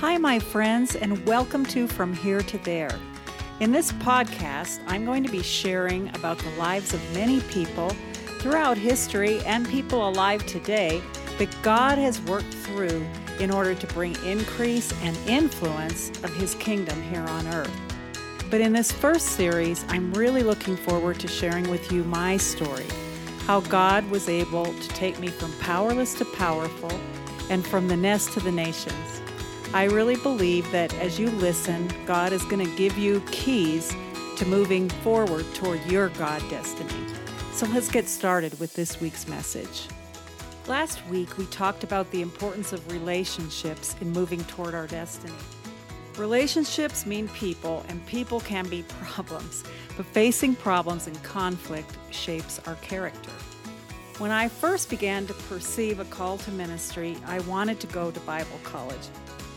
Hi, my friends, and welcome to From Here to There. In this podcast, I'm going to be sharing about the lives of many people throughout history and people alive today that God has worked through in order to bring increase and influence of His kingdom here on earth. But in this first series, I'm really looking forward to sharing with you my story how God was able to take me from powerless to powerful and from the nest to the nations. I really believe that as you listen, God is going to give you keys to moving forward toward your God destiny. So let's get started with this week's message. Last week, we talked about the importance of relationships in moving toward our destiny. Relationships mean people, and people can be problems, but facing problems and conflict shapes our character. When I first began to perceive a call to ministry, I wanted to go to Bible college.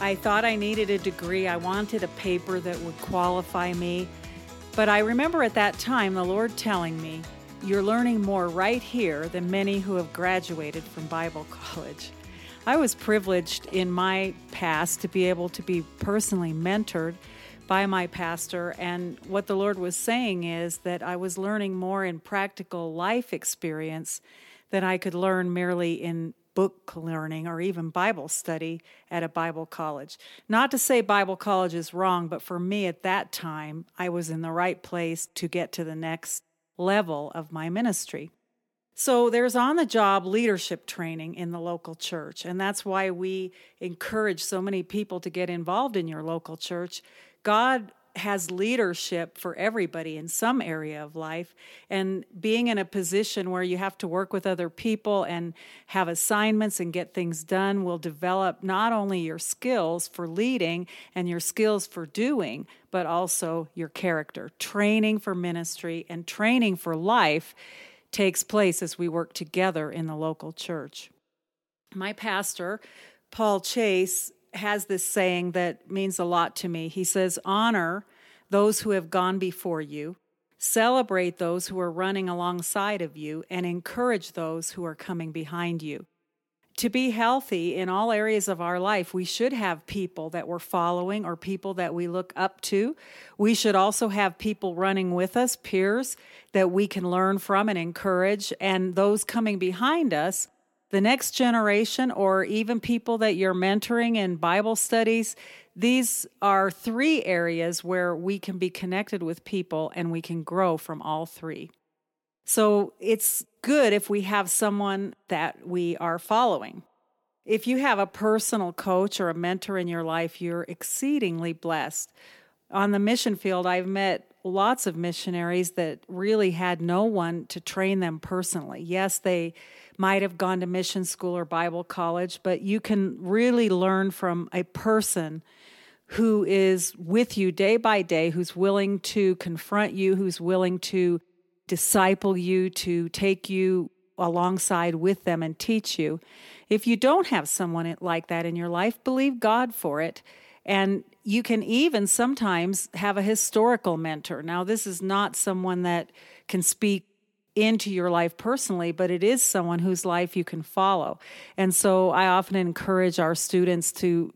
I thought I needed a degree. I wanted a paper that would qualify me. But I remember at that time the Lord telling me, You're learning more right here than many who have graduated from Bible college. I was privileged in my past to be able to be personally mentored by my pastor. And what the Lord was saying is that I was learning more in practical life experience than I could learn merely in book learning or even Bible study at a Bible college. Not to say Bible college is wrong, but for me at that time, I was in the right place to get to the next level of my ministry. So there's on the job leadership training in the local church, and that's why we encourage so many people to get involved in your local church. God has leadership for everybody in some area of life. And being in a position where you have to work with other people and have assignments and get things done will develop not only your skills for leading and your skills for doing but also your character. Training for ministry and training for life takes place as we work together in the local church. My pastor paul chase has this saying that means a lot to me. He says, Honor those who have gone before you, celebrate those who are running alongside of you, and encourage those who are coming behind you. To be healthy in all areas of our life, we should have people that we're following or people that we look up to. We should also have people running with us, peers that we can learn from and encourage, and those coming behind us the next generation or even people that you're mentoring in Bible studies, these are three areas where we can be connected with people and we can grow from all three. So it's good if we have someone that we are following. If you have a personal coach or a mentor in your life, you're exceedingly blessed. On the mission field, I've met lots of missionaries that really had no one to train them personally. Yes, they might have gone to mission school or Bible college, but you can really learn from a person who is with you day by day, who's willing to confront you, who's willing to disciple you, to take you alongside with them and teach you. If you don't have someone like that in your life, believe God for it. And you can even sometimes have a historical mentor. Now, this is not someone that can speak into your life personally, but it is someone whose life you can follow. And so I often encourage our students to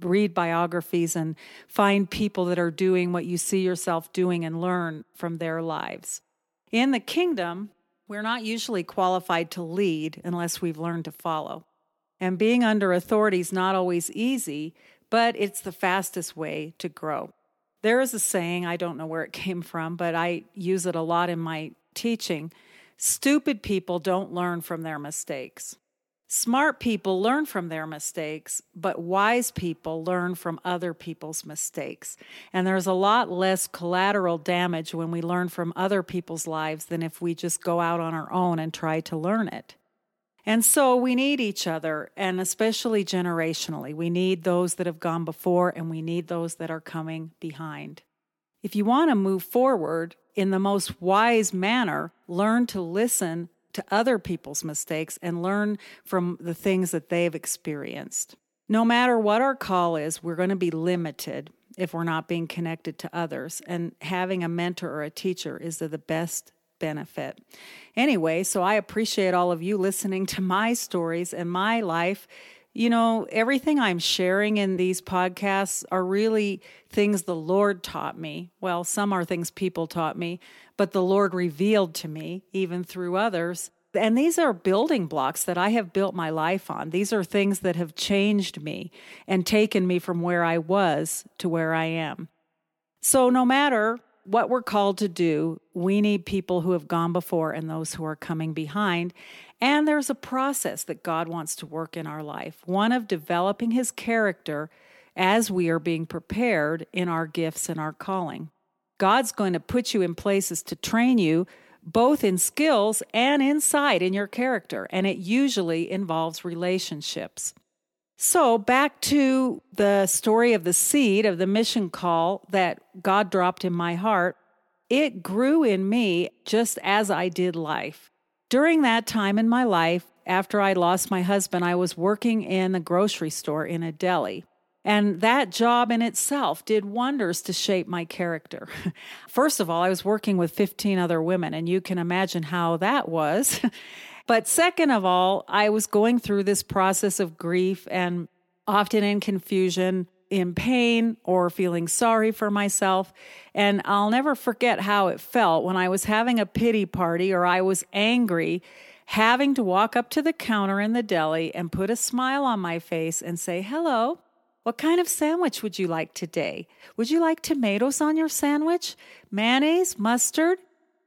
read biographies and find people that are doing what you see yourself doing and learn from their lives. In the kingdom, we're not usually qualified to lead unless we've learned to follow. And being under authority is not always easy, but it's the fastest way to grow. There is a saying, I don't know where it came from, but I use it a lot in my teaching. Stupid people don't learn from their mistakes. Smart people learn from their mistakes, but wise people learn from other people's mistakes. And there's a lot less collateral damage when we learn from other people's lives than if we just go out on our own and try to learn it. And so we need each other, and especially generationally. We need those that have gone before, and we need those that are coming behind. If you want to move forward in the most wise manner, learn to listen to other people's mistakes and learn from the things that they've experienced. No matter what our call is, we're going to be limited if we're not being connected to others. And having a mentor or a teacher is the best benefit. Anyway, so I appreciate all of you listening to my stories and my life You know, everything I'm sharing in these podcasts are really things the Lord taught me. Well, some are things people taught me, but the Lord revealed to me, even through others. And these are building blocks that I have built my life on. These are things that have changed me and taken me from where I was to where I am. So, no matter what we're called to do, we need people who have gone before and those who are coming behind. And there's a process that God wants to work in our life one of developing his character as we are being prepared in our gifts and our calling. God's going to put you in places to train you both in skills and insight in your character, and it usually involves relationships. So, back to the story of the seed of the mission call that God dropped in my heart, it grew in me just as I did life. During that time in my life, after I lost my husband, I was working in the grocery store in a deli. And that job in itself did wonders to shape my character. First of all, I was working with 15 other women, and you can imagine how that was. But second of all, I was going through this process of grief and often in confusion, in pain, or feeling sorry for myself. And I'll never forget how it felt when I was having a pity party or I was angry, having to walk up to the counter in the deli and put a smile on my face and say, Hello. What kind of sandwich would you like today? Would you like tomatoes on your sandwich? Mayonnaise? Mustard?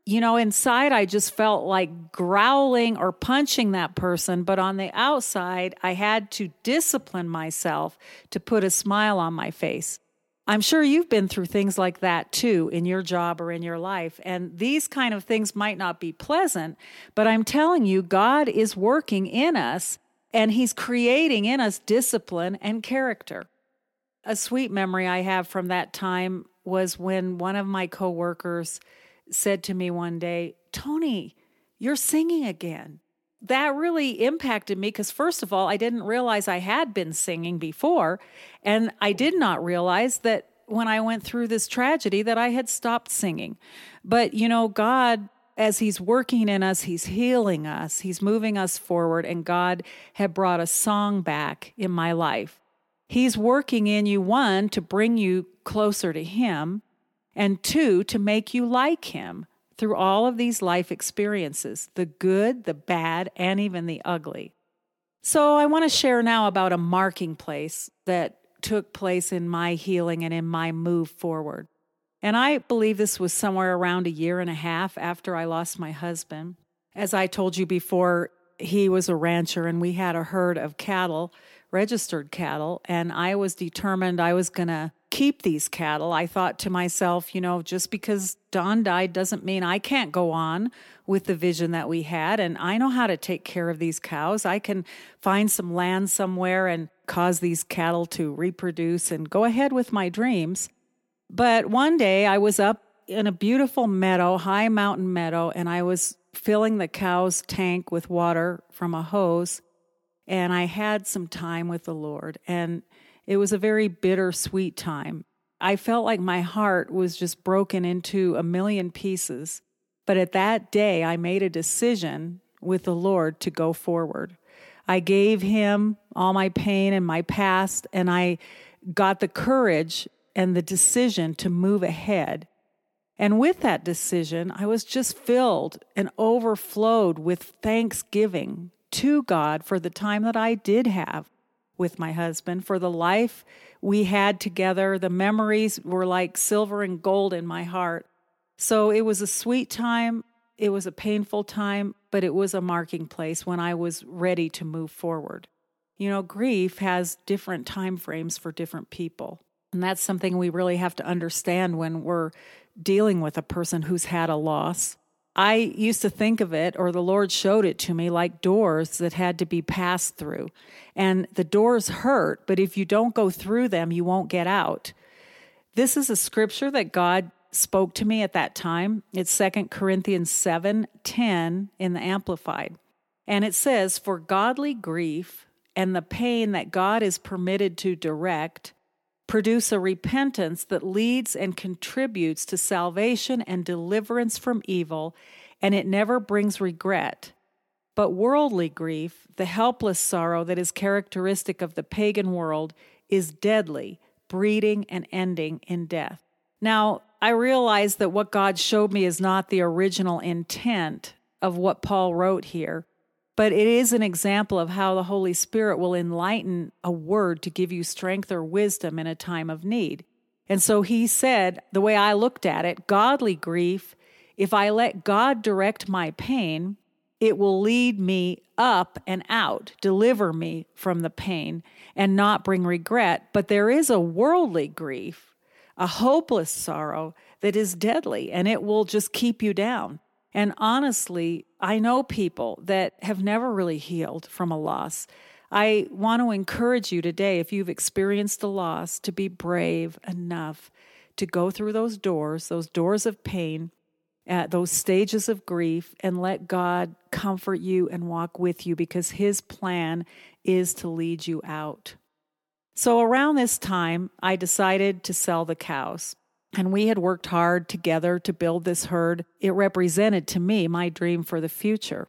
You know, inside I just felt like growling or punching that person. But on the outside, I had to discipline myself to put a smile on my face. I'm sure you've been through things like that too in your job or in your life. And these kind of things might not be pleasant, but I'm telling you, God is working in us and He's creating in us discipline and character. A sweet memory I have from that time was when one of my coworkers said to me one day, Tony, you're singing again. That really impacted me because, first of all, I didn't realize I had been singing before. And I did not realize that when I went through this tragedy that I had stopped singing. But, you know, God as he's working in us, he's healing us, he's moving us forward, and God had brought a song back in my life. He's working in you, one, to bring you closer to him, and two, to make you like him through all of these life experiences the good, the bad, and even the ugly. So, I want to share now about a marking place that took place in my healing and in my move forward. And I believe this was somewhere around a year and a half after I lost my husband. As I told you before, he was a rancher and we had a herd of cattle, registered cattle, and I was determined I was going to keep these cattle, I thought to myself, you know, just because Don died doesn't mean I can't go on with the vision that we had. And I know how to take care of these cows. I can find some land somewhere and cause these cattle to reproduce and go ahead with my dreams. But one day I was up in a beautiful meadow, high mountain meadow, and I was filling the cow's tank with water from a hose. And I had some time with the Lord. And it was a very bittersweet time. I felt like my heart was just broken into a million pieces. But at that day, I made a decision with the Lord to go forward. I gave Him all my pain and my past, and I got the courage and the decision to move ahead. And with that decision, I was just filled and overflowed with thanksgiving to God for the time that I did have with my husband, for the life we had together. The memories were like silver and gold in my heart. So it was a sweet time. It was a painful time, but it was a marking place when I was ready to move forward. You know, grief has different time frames for different people. And that's something we really have to understand when we're dealing with a person who's had a loss. I used to think of it, or the Lord showed it to me, like doors that had to be passed through. And the doors hurt, but if you don't go through them, you won't get out. This is a scripture that God spoke to me at that time. It's Second Corinthians 7 10 in the Amplified. And it says, For godly grief and the pain that God is permitted to direct produce a repentance that leads and contributes to salvation and deliverance from evil, and it never brings regret. But worldly grief, the helpless sorrow that is characteristic of the pagan world, is deadly, breeding and ending in death. Now, I realize that what God showed me is not the original intent of what Paul wrote here, but it is an example of how the Holy Spirit will enlighten a word to give you strength or wisdom in a time of need. And so he said, the way I looked at it, godly grief, if I let God direct my pain, it will lead me up and out, deliver me from the pain, and not bring regret. But there is a worldly grief, a hopeless sorrow that is deadly, and it will just keep you down. And honestly, I know people that have never really healed from a loss. I want to encourage you today, if you've experienced a loss, to be brave enough to go through those doors, those doors of pain, at those stages of grief, and let God comfort you and walk with you because His plan is to lead you out. So, around this time, I decided to sell the cows. And we had worked hard together to build this herd. It represented to me my dream for the future.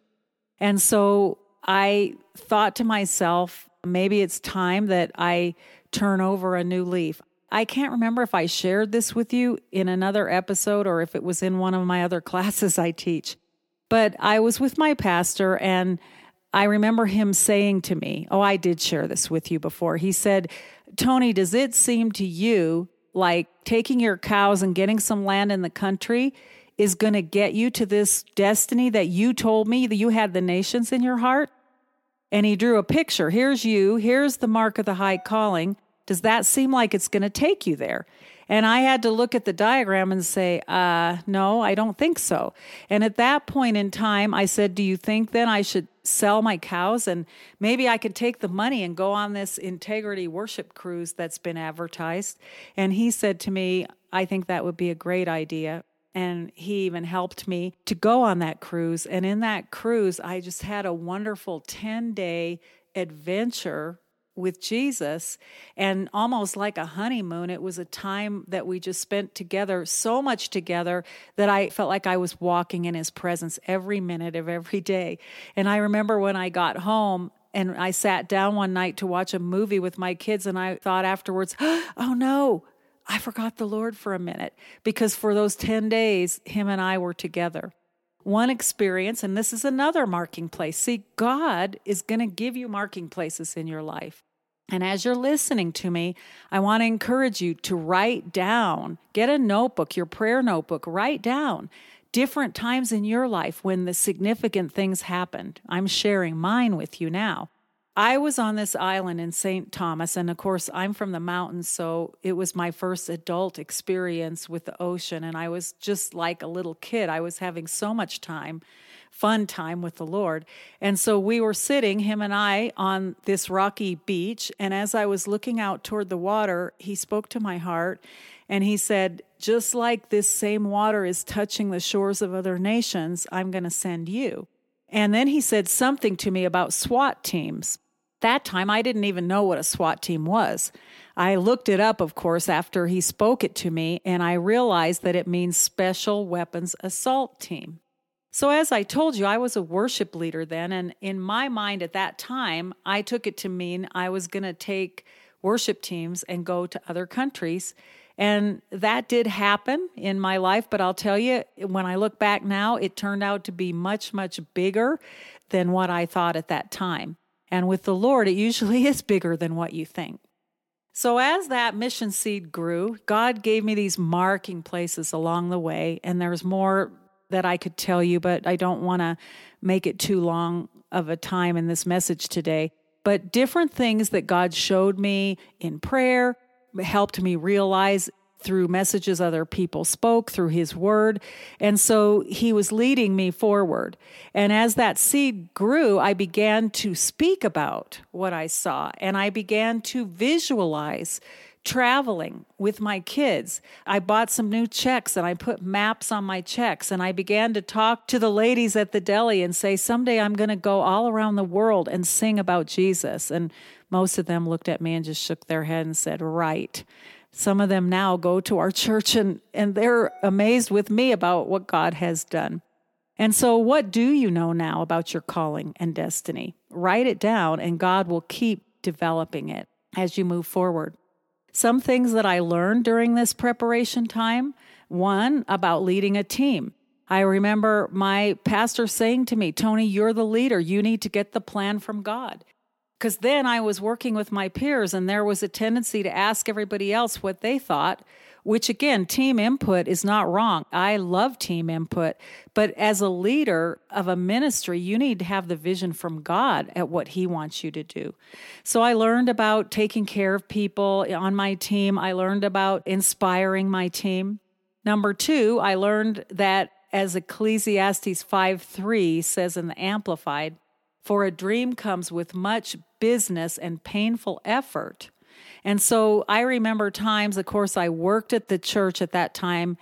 And so I thought to myself, maybe it's time that I turn over a new leaf. I can't remember if I shared this with you in another episode or if it was in one of my other classes I teach. But I was with my pastor and I remember him saying to me, Oh, I did share this with you before. He said, Tony, does it seem to you like taking your cows and getting some land in the country is going to get you to this destiny that you told me that you had the nations in your heart? And he drew a picture. Here's you. Here's the mark of the high calling. Does that seem like it's going to take you there? And I had to look at the diagram and say, uh, no, I don't think so. And at that point in time, I said, Do you think then I should sell my cows and maybe I could take the money and go on this integrity worship cruise that's been advertised? And he said to me, I think that would be a great idea. And he even helped me to go on that cruise. And in that cruise, I just had a wonderful 10 day adventure with Jesus and almost like a honeymoon. It was a time that we just spent together, so much together that I felt like I was walking in his presence every minute of every day. And I remember when I got home, and I sat down one night to watch a movie with my kids, and I thought afterwards, oh no, I forgot the Lord for a minute because for those 10 days, him and I were together one experience, and this is another marking place. See, God is going to give you marking places in your life. And as you're listening to me, I want to encourage you to write down, get a notebook, your prayer notebook, write down different times in your life when the significant things happened. I'm sharing mine with you now. I was on this island in St. Thomas, and of course, I'm from the mountains, so it was my first adult experience with the ocean, and I was just like a little kid. I was having so much time fun time with the Lord. And so we were sitting, him and I, on this rocky beach. And as I was looking out toward the water, he spoke to my heart and he said, Just like this same water is touching the shores of other nations, I'm going to send you. And then he said something to me about SWAT teams. That time, I didn't even know what a SWAT team was. I looked it up, of course, after he spoke it to me, and I realized that it means Special Weapons Assault Team. So, as I told you, I was a worship leader then. And in my mind at that time, I took it to mean I was going to take worship teams and go to other countries. And that did happen in my life. But I'll tell you, when I look back now, it turned out to be much, much bigger than what I thought at that time. And with the Lord, it usually is bigger than what you think. So, as that mission seed grew, God gave me these marking places along the way, and there's more that I could tell you, but I don't want to make it too long of a time in this message today. But different things that God showed me in prayer helped me realize through messages other people spoke, through His Word. And so He was leading me forward. And as that seed grew, I began to speak about what I saw and I began to visualize traveling with my kids. I bought some new checks and I put maps on my checks and I began to talk to the ladies at the deli and say, someday I'm going to go all around the world and sing about Jesus. And most of them looked at me and just shook their head and said, right. Some of them now go to our church and, and they're amazed with me about what God has done. And so, what do you know now about your calling and destiny? Write it down, and God will keep developing it as you move forward. Some things that I learned during this preparation time one, about leading a team. I remember my pastor saying to me, Tony, you're the leader. You need to get the plan from God. Because then I was working with my peers, and there was a tendency to ask everybody else what they thought which again, team input is not wrong. I love team input, but as a leader of a ministry, you need to have the vision from God at what He wants you to do. So I learned about taking care of people on my team, I learned about inspiring my team. Number two, I learned that as Ecclesiastes 5 3 says in the Amplified, for a dream comes with much business and painful effort and so I remember times, of course, I worked at the church at that time.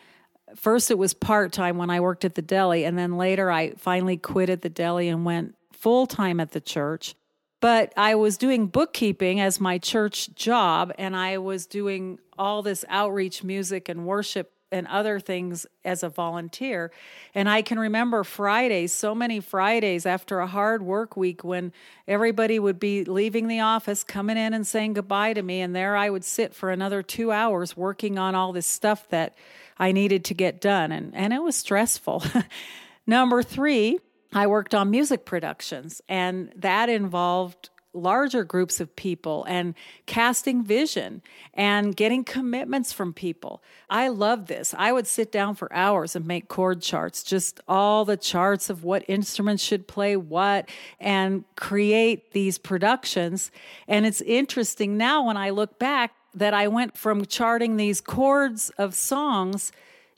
First, it was part time when I worked at the deli, and then later I finally quit at the deli and went full time at the church. But I was doing bookkeeping as my church job, and I was doing all this outreach music and worship and other things as a volunteer. And I can remember Fridays, so many Fridays after a hard work week when everybody would be leaving the office, coming in and saying goodbye to me. And there I would sit for another two hours working on all this stuff that I needed to get done. And, and it was stressful. Number three, I worked on music productions, and that involved larger groups of people and casting vision and getting commitments from people. I love this. I would sit down for hours and make chord charts, just all the charts of what instruments should play what, and create these productions. And it's interesting now when I look back that I went from charting these chords of songs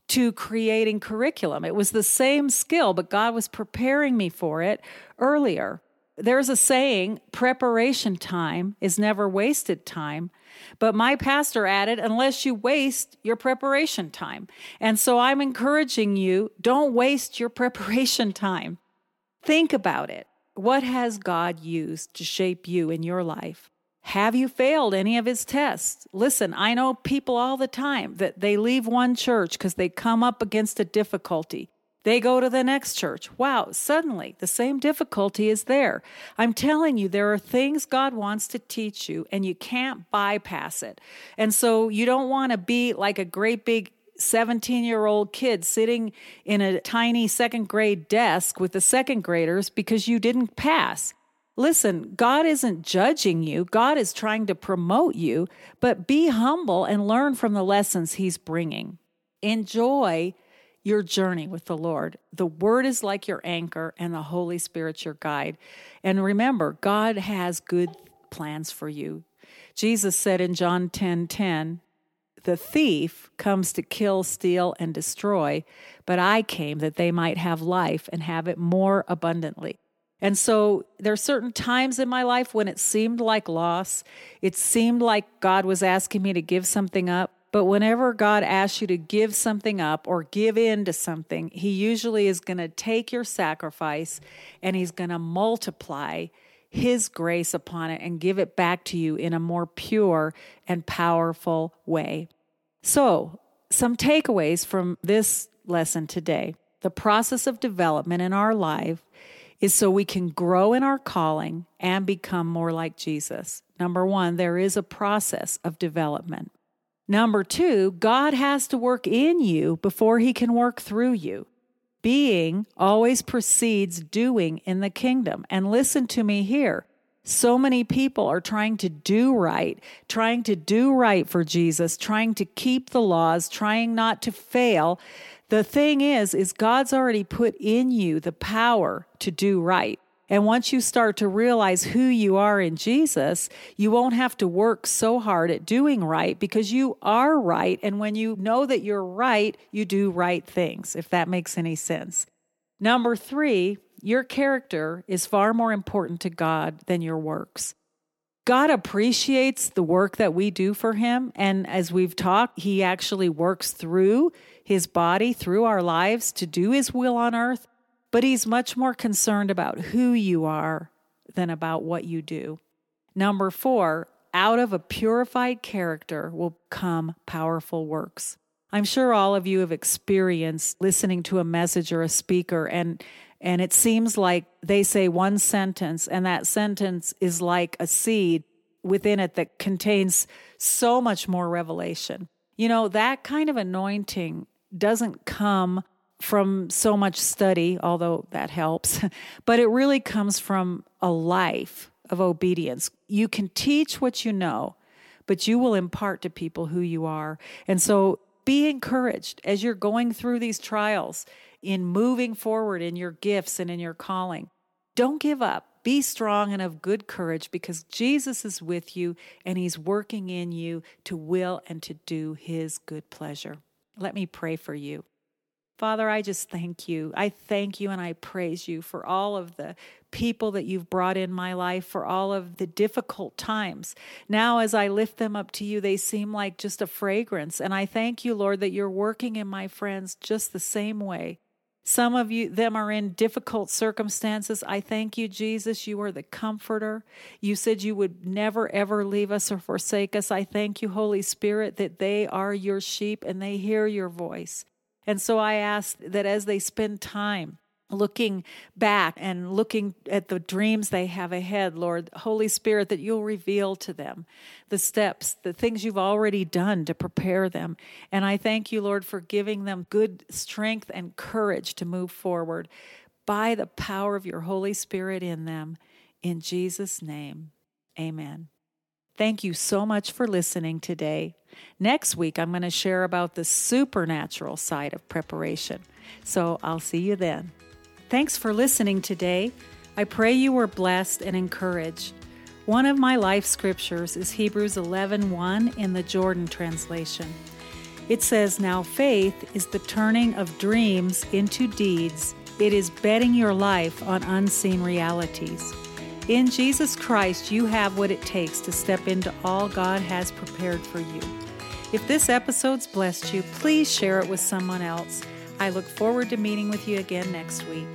to creating curriculum. It was the same skill, but God was preparing me for it earlier. There's a saying, preparation time is never wasted time. But my pastor added, unless you waste your preparation time. And so I'm encouraging you don't waste your preparation time. Think about it. What has God used to shape you in your life? Have you failed any of his tests? Listen, I know people all the time that they leave one church because they come up against a difficulty. They go to the next church. Wow, suddenly the same difficulty is there. I'm telling you, there are things God wants to teach you, and you can't bypass it. And so you don't want to be like a great big 17 year old kid sitting in a tiny second grade desk with the second graders because you didn't pass. Listen, God isn't judging you. God is trying to promote you, but be humble and learn from the lessons He's bringing. Enjoy your journey with the Lord. The Word is like your anchor, and the Holy Spirit's your guide. And remember, God has good plans for you. Jesus said in John 10 10, the thief comes to kill, steal, and destroy, but I came that they might have life and have it more abundantly. And so there are certain times in my life when it seemed like loss. It seemed like God was asking me to give something up. But whenever God asks you to give something up or give in to something, He usually is going to take your sacrifice and He's going to multiply His grace upon it and give it back to you in a more pure and powerful way. So, some takeaways from this lesson today the process of development in our life is so we can grow in our calling and become more like Jesus. Number one, there is a process of development. Number two, God has to work in you before he can work through you. Being always precedes doing in the kingdom. And listen to me here. So many people are trying to do right, trying to do right for Jesus, trying to keep the laws, trying not to fail. The thing is is God's already put in you the power to do right. And once you start to realize who you are in Jesus, you won't have to work so hard at doing right because you are right. And when you know that you're right, you do right things, if that makes any sense. Number three, your character is far more important to God than your works. God appreciates the work that we do for Him. And as we've talked, He actually works through His body, through our lives to do His will on earth but he's much more concerned about who you are than about what you do. Number four, out of a purified character will come powerful works. I'm sure all of you have experienced listening to a message or a speaker and and it seems like they say one sentence and that sentence is like a seed within it that contains so much more revelation. You know, that kind of anointing doesn't come from so much study, although that helps, but it really comes from a life of obedience. You can teach what you know, but you will impart to people who you are. And so be encouraged as you're going through these trials in moving forward in your gifts and in your calling. Don't give up. Be strong and of good courage because Jesus is with you and he's working in you to will and to do his good pleasure. Let me pray for you. Father, I just thank you. I thank you and I praise you for all of the people that you've brought in my life, for all of the difficult times. Now, as I lift them up to you, they seem like just a fragrance. And I thank you, Lord, that you're working in my friends just the same way. Some of you them are in difficult circumstances. I thank you, Jesus. You are the comforter. You said you would never ever leave us or forsake us. I thank you, Holy Spirit, that they are your sheep and they hear your voice. And so I ask that as they spend time looking back and looking at the dreams they have ahead, Lord, Holy Spirit, that you'll reveal to them the steps, the things you've already done to prepare them. And I thank you, Lord, for giving them good strength and courage to move forward by the power of your Holy Spirit in them. In Jesus' name, amen. Thank you so much for listening today. Next week, I'm going to share about the supernatural side of preparation. So I'll see you then. Thanks for listening today. I pray you were blessed and encouraged. One of my life scriptures is Hebrews 11:1 in the Jordan translation. It says, "Now faith is the turning of dreams into deeds. It is betting your life on unseen realities." In Jesus Christ, you have what it takes to step into all God has prepared for you. If this episode's blessed you, please share it with someone else. I look forward to meeting with you again next week.